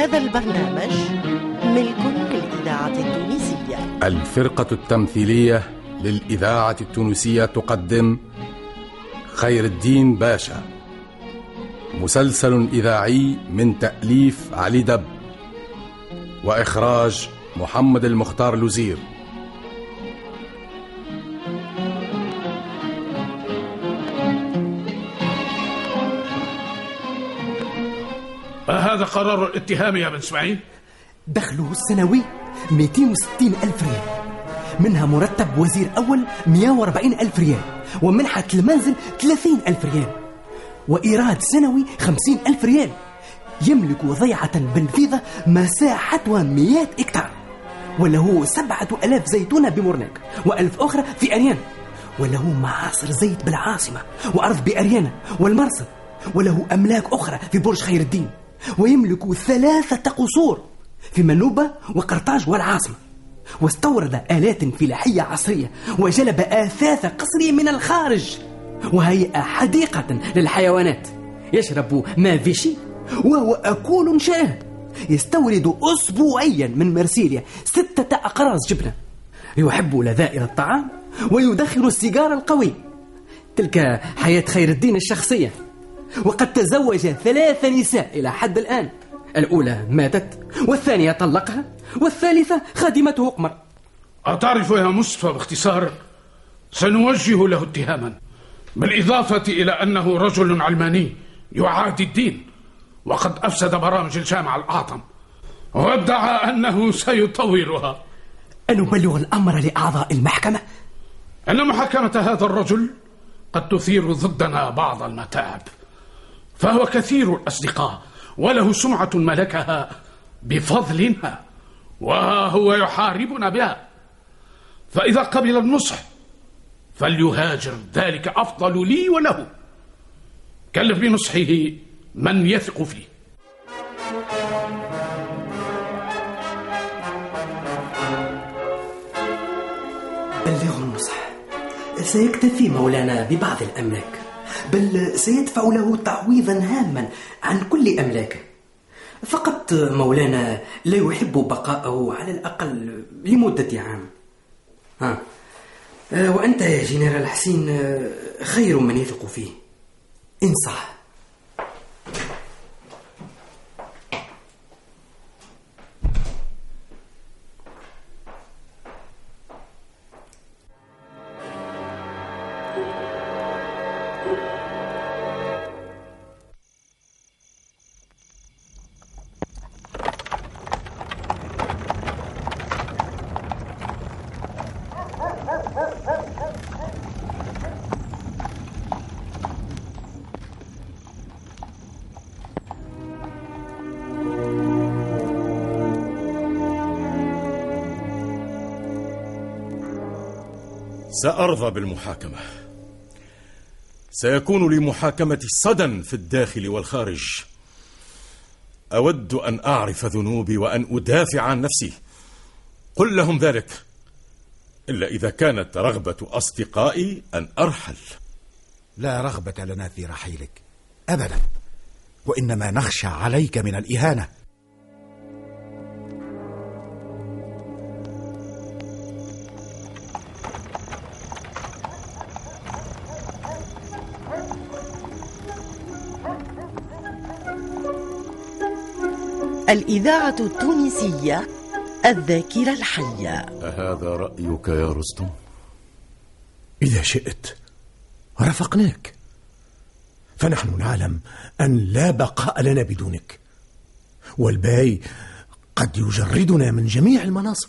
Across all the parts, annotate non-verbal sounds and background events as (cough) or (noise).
هذا البرنامج ملك للإذاعة التونسية. الفرقة التمثيلية للإذاعة التونسية تقدم خير الدين باشا. مسلسل إذاعي من تأليف علي دب وإخراج محمد المختار لوزير. هذا قرار الاتهام يا بن اسماعيل؟ دخله السنوي 260 ألف ريال. منها مرتب وزير أول 140 ألف ريال ومنحة المنزل 30 ألف ريال وإيراد سنوي 50 ألف ريال. يملك ضيعة بالفيضة مساحتها 100 إكتار وله سبعة ألاف زيتونة بمرناك وألف أخرى في أريان وله معاصر زيت بالعاصمة وأرض بأريانا والمرصد وله أملاك أخرى في برج خير الدين. ويملك ثلاثة قصور في منوبة وقرطاج والعاصمة. واستورد آلات فلاحية عصرية وجلب آثاث قصري من الخارج. وهيئ حديقة للحيوانات. يشرب ما فيشي وهو أكول شاه يستورد أسبوعيا من مرسيليا ستة أقراص جبنة. يحب لذائذ الطعام ويدخن السيجار القوي. تلك حياة خير الدين الشخصية. وقد تزوج ثلاث نساء إلى حد الآن. الأولى ماتت والثانية طلقها والثالثة خادمته قمر أتعرف يا مصطفى باختصار؟ سنوجه له اتهاما. بالإضافة إلى أنه رجل علماني يعادي الدين وقد أفسد برامج الجامعة الأعظم. وادعى أنه سيطورها. أنبلغ الأمر لأعضاء المحكمة؟ أن محاكمة هذا الرجل قد تثير ضدنا بعض المتاعب. فهو كثير الأصدقاء وله سمعة ملكها بفضلنا وهو يحاربنا بها. فإذا قبل النصح فليهاجر ذلك أفضل لي وله. كلف بنصحه من يثق فيه. بلغه النصح. سيكتفي مولانا ببعض الأملاك. بل سيدفع له تعويضا هاما عن كل أملاكه فقط مولانا لا يحب بقاءه على الأقل لمدة عام. ها. آه، وأنت يا جنرال حسين آه، خير من يثق فيه. انصح سأرضى بالمحاكمة. سيكون لمحاكمتي صدى في الداخل والخارج. أود أن أعرف ذنوبي وأن أدافع عن نفسي. قل لهم ذلك إلا إذا كانت رغبة أصدقائي أن أرحل. لا رغبة لنا في رحيلك أبدا. وإنما نخشى عليك من الإهانة. الإذاعة التونسية الذاكرة الحية. أهذا رأيك يا رستم؟ إذا شئت رافقناك فنحن نعلم أن لا بقاء لنا بدونك. والباي قد يجردنا من جميع المناصب.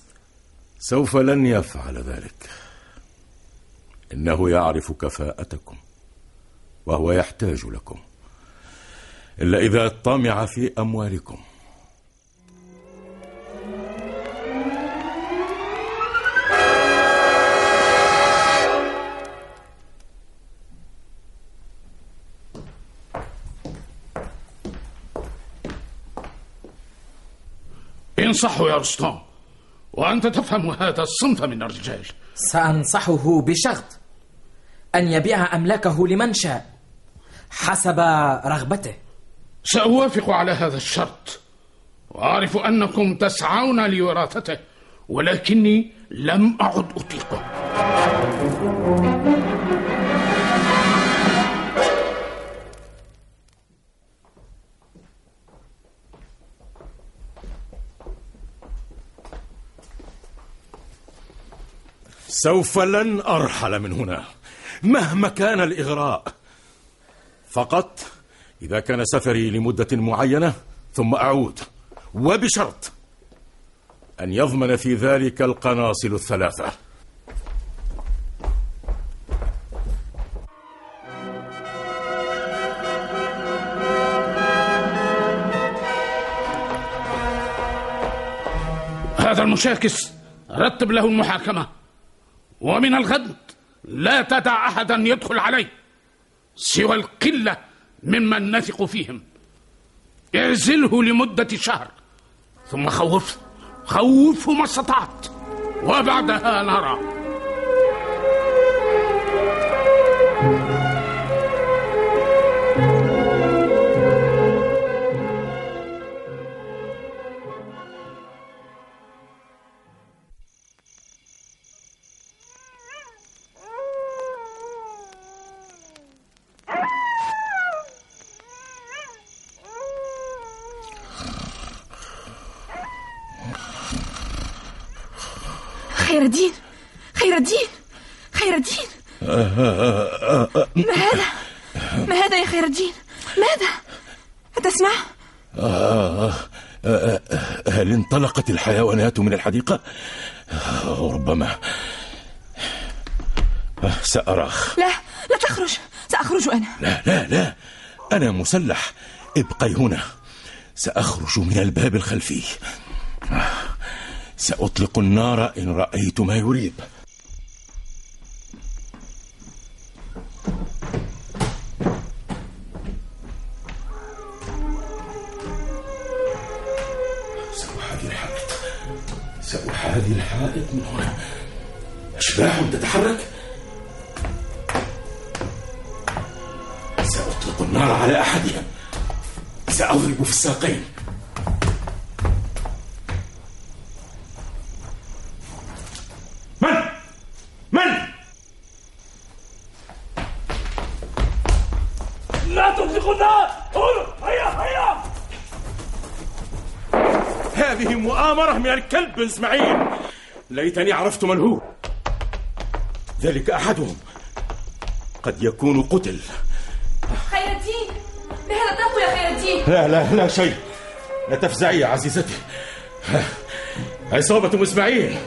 سوف لن يفعل ذلك. إنه يعرف كفاءتكم وهو يحتاج لكم. إلا إذا طمع في أموالكم. انصحه يا رستم. وأنت تفهم هذا الصنف من الرجال. سأنصحه بشرط أن يبيع أملاكه لمن شاء حسب رغبته. سأوافق على هذا الشرط. وأعرف أنكم تسعون لوراثته ولكني لم أعد أطيقه. سوف لن أرحل من هنا. مهما كان الإغراء فقط إذا كان سفري لمدة معينة ثم أعود. وبشرط أن يضمن في ذلك القناصل الثلاثة. هذا المشاكس رتب له المحاكمة. ومن الغد لا تدع أحدا يدخل عليه سوى القلة ممن نثق فيهم. اعزله لمدة شهر ثم خوفه خوفه ما استطعت وبعدها نرى. خير الدين خير الدين خير الدين ما هذا؟ ما هذا يا خير الدين ماذا؟ أتسمع؟ هل انطلقت الحيوانات من الحديقة؟ ربما. سأراخ. لا لا تخرج. سأخرج أنا. لا لا لا. أنا مسلح. ابقي هنا. سأخرج من الباب الخلفي. سأطلق النار إن رأيت ما يريب. سأحاذي الحائط. سأحاذي الحائط من هنا. أشباح تتحرك؟ سأطلق النار على أحدهم سأضرب في الساقين من؟ من؟ لا تطلقوا النار! قولوا هيا هيا! هذه من الكلب إسماعيل ليتني عرفت من هو ذلك أحدهم قد يكون قتل خير الدين بهذا تقوى يا خير الدين لا لا لا شيء لا تفزعي يا عزيزتي عصابة إسماعيل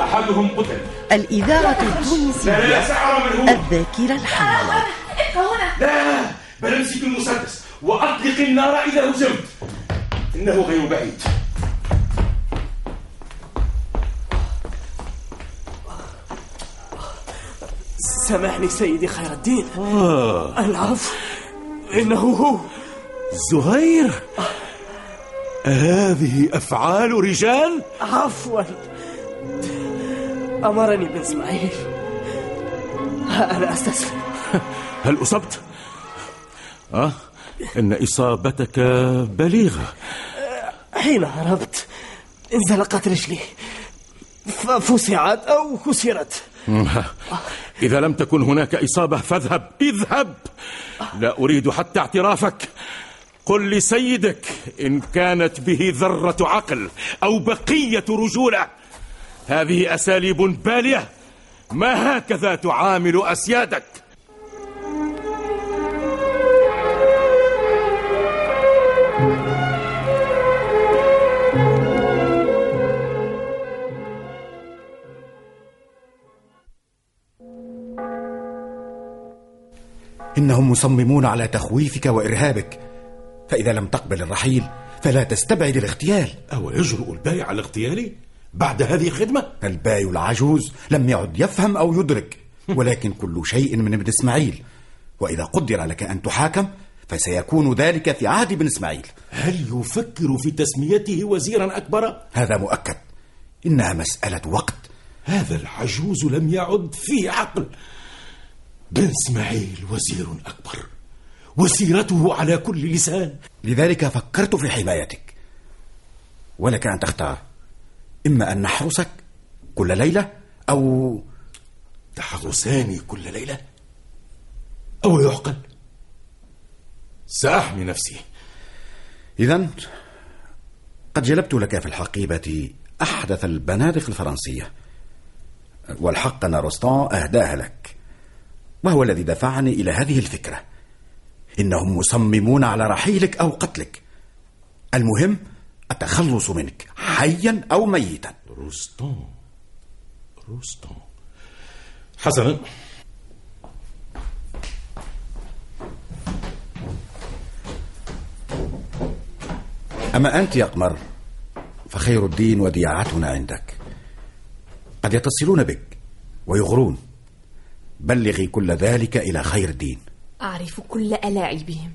أحدهم قتل الإذاعة لا لا التونسية الذاكرة الحية ابقى هنا لا بل امسك المسدس وأطلق النار إذا هزمت إنه غير بعيد سامحني سيدي خير الدين. العفو. إنه هو. زهير؟ هذه أفعال رجال؟ عفوا. أمرني بن إسماعيل أنا أستسلم. (laughs) هل أصبت؟ أه؟ إن إصابتك بليغة. حين هربت انزلقت رجلي. ففسعت أو كسرت (laughs) إذا لم تكن هناك إصابة فاذهب اذهب. لا أريد حتى اعترافك. قل لسيدك إن كانت به ذرة عقل أو بقية رجولة. هذه أساليب بالية. ما هكذا تعامل أسيادك؟ إنهم مصممون على تخويفك وإرهابك. فإذا لم تقبل الرحيل فلا تستبعد الاغتيال. أو يجرؤ البايع على اغتيالي بعد هذه الخدمة؟ الباي العجوز لم يعد يفهم أو يدرك ولكن كل شيء من ابن إسماعيل. وإذا قدر لك أن تحاكم فسيكون ذلك في عهد ابن إسماعيل. هل يفكر في تسميته وزيرا أكبر؟ هذا مؤكد. إنها مسألة وقت. هذا العجوز لم يعد فيه عقل. بن إسماعيل وزير أكبر. وسيرته على كل لسان. لذلك فكرت في حمايتك. ولك أن تختار. إما أن نحرسك كل ليلة أو تحرساني كل ليلة أو يعقل. سأحمي نفسي. إذا قد جلبت لك في الحقيبة أحدث البنادق الفرنسية. والحق أن روستان أهداها لك. وهو الذي دفعني إلى هذه الفكرة. إنهم مصممون على رحيلك أو قتلك. المهم التخلص منك حيا أو ميتا. روستون. روستون. حسنا. أما أنت يا قمر فخير الدين وديعتنا عندك. قد يتصلون بك ويغرون. بلغي كل ذلك إلى خير الدين. أعرف كل ألاعبهم.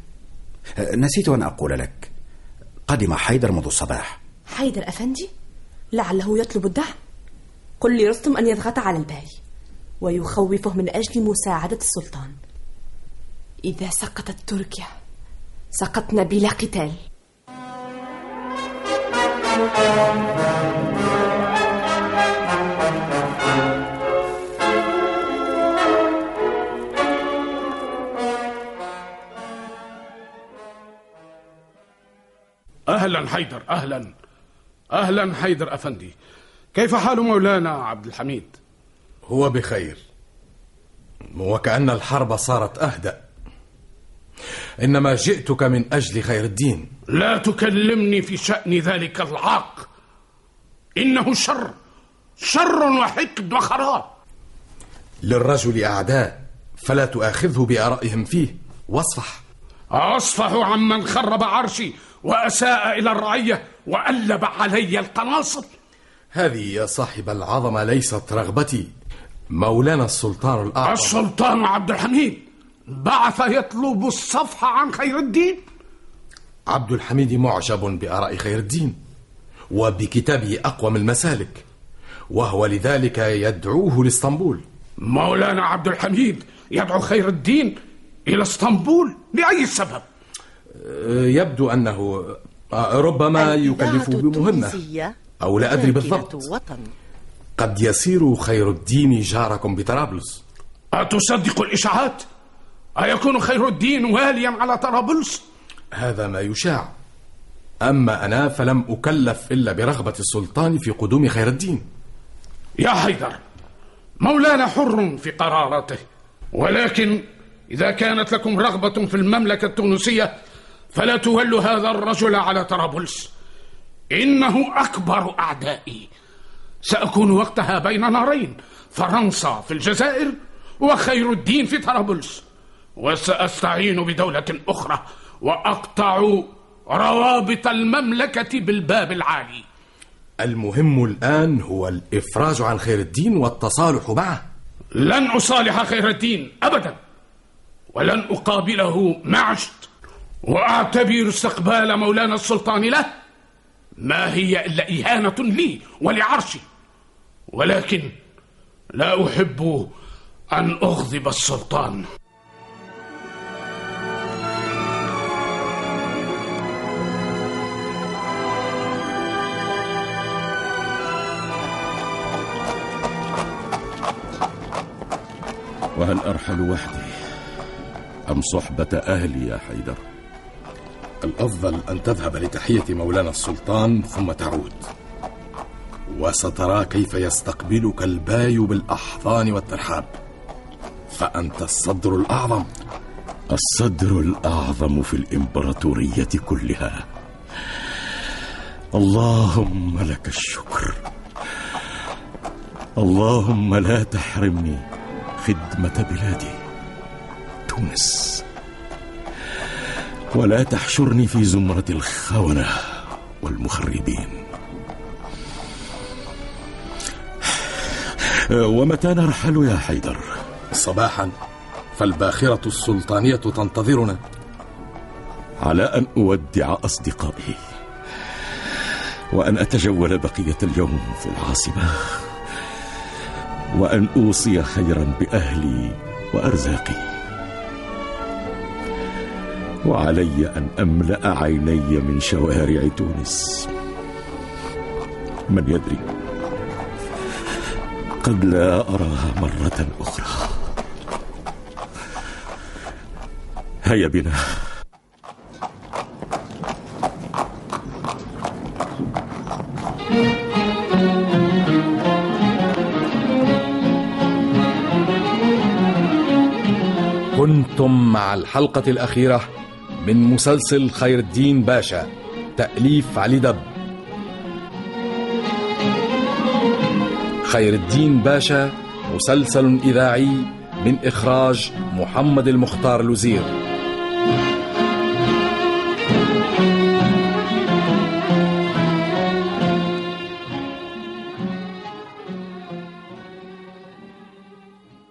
نسيت أن أقول لك قدم حيدر منذ الصباح. حيدر أفندي لعله يطلب الدعم. قل لرستم أن يضغط على الباي ويخوفه من أجل مساعدة السلطان. إذا سقطت تركيا سقطنا بلا قتال. أهلا حيدر أهلا. أهلا حيدر أفندي. كيف حال مولانا عبد الحميد؟ هو بخير. وكأن الحرب صارت أهدأ. إنما جئتك من أجل خير الدين. لا تكلمني في شأن ذلك العاق. إنه شر. شر وحقد وخراب. للرجل أعداء فلا تؤاخذه بآرائهم فيه. واصفح. أصفح عمن خرب عرشي وأساء إلى الرعية وألب علي القناصل هذه يا صاحب العظمة ليست رغبتي. مولانا السلطان الأعظم. السلطان عبد الحميد بعث يطلب الصفح عن خير الدين. عبد الحميد معجب بآراء خير الدين وبكتابه أقوم المسالك وهو لذلك يدعوه لإسطنبول. مولانا عبد الحميد يدعو خير الدين إلى اسطنبول لأي سبب؟ يبدو أنه ربما يكلفه بمهمة أو لا أدري بالضبط وطن. قد يصير خير الدين جاركم بطرابلس أتصدق الإشاعات؟ أيكون خير الدين واليا على طرابلس؟ هذا ما يشاع أما أنا فلم أكلف إلا برغبة السلطان في قدوم خير الدين يا حيدر مولانا حر في قراراته ولكن إذا كانت لكم رغبة في المملكة التونسية فلا تولوا هذا الرجل على طرابلس. إنه أكبر أعدائي. سأكون وقتها بين نارين فرنسا في الجزائر وخير الدين في طرابلس. وسأستعين بدولة أخرى وأقطع روابط المملكة بالباب العالي. المهم الآن هو الإفراج عن خير الدين والتصالح معه. لن أصالح خير الدين أبدا. ولن أقابله معشت وأعتبر استقبال مولانا السلطان له. ما هي إلا إهانة لي ولعرشي. ولكن لا أحب أن أغضب السلطان. وهل أرحل وحدي؟ أم صحبة أهلي يا حيدر؟ الأفضل أن تذهب لتحية مولانا السلطان ثم تعود. وسترى كيف يستقبلك الباي بالأحضان والترحاب. فأنت الصدر الأعظم. الصدر الأعظم في الإمبراطورية كلها. اللهم لك الشكر. اللهم لا تحرمني خدمة بلادي. تونس. ولا تحشرني في زمرة الخونة والمخربين. ومتى نرحل يا حيدر؟ صباحا. فالباخرة السلطانية تنتظرنا. على أن أودع أصدقائي. وأن أتجول بقية اليوم في العاصمة. وأن أوصي خيرا بأهلي وأرزاقي. وعلي أن أملأ عيني من شوارع تونس. من يدري؟ قد لا أراها مرة أخرى. هيا بنا. كنتم مع الحلقة الأخيرة من مسلسل خير الدين باشا تأليف علي دب. خير الدين باشا مسلسل إذاعي من إخراج محمد المختار الوزير.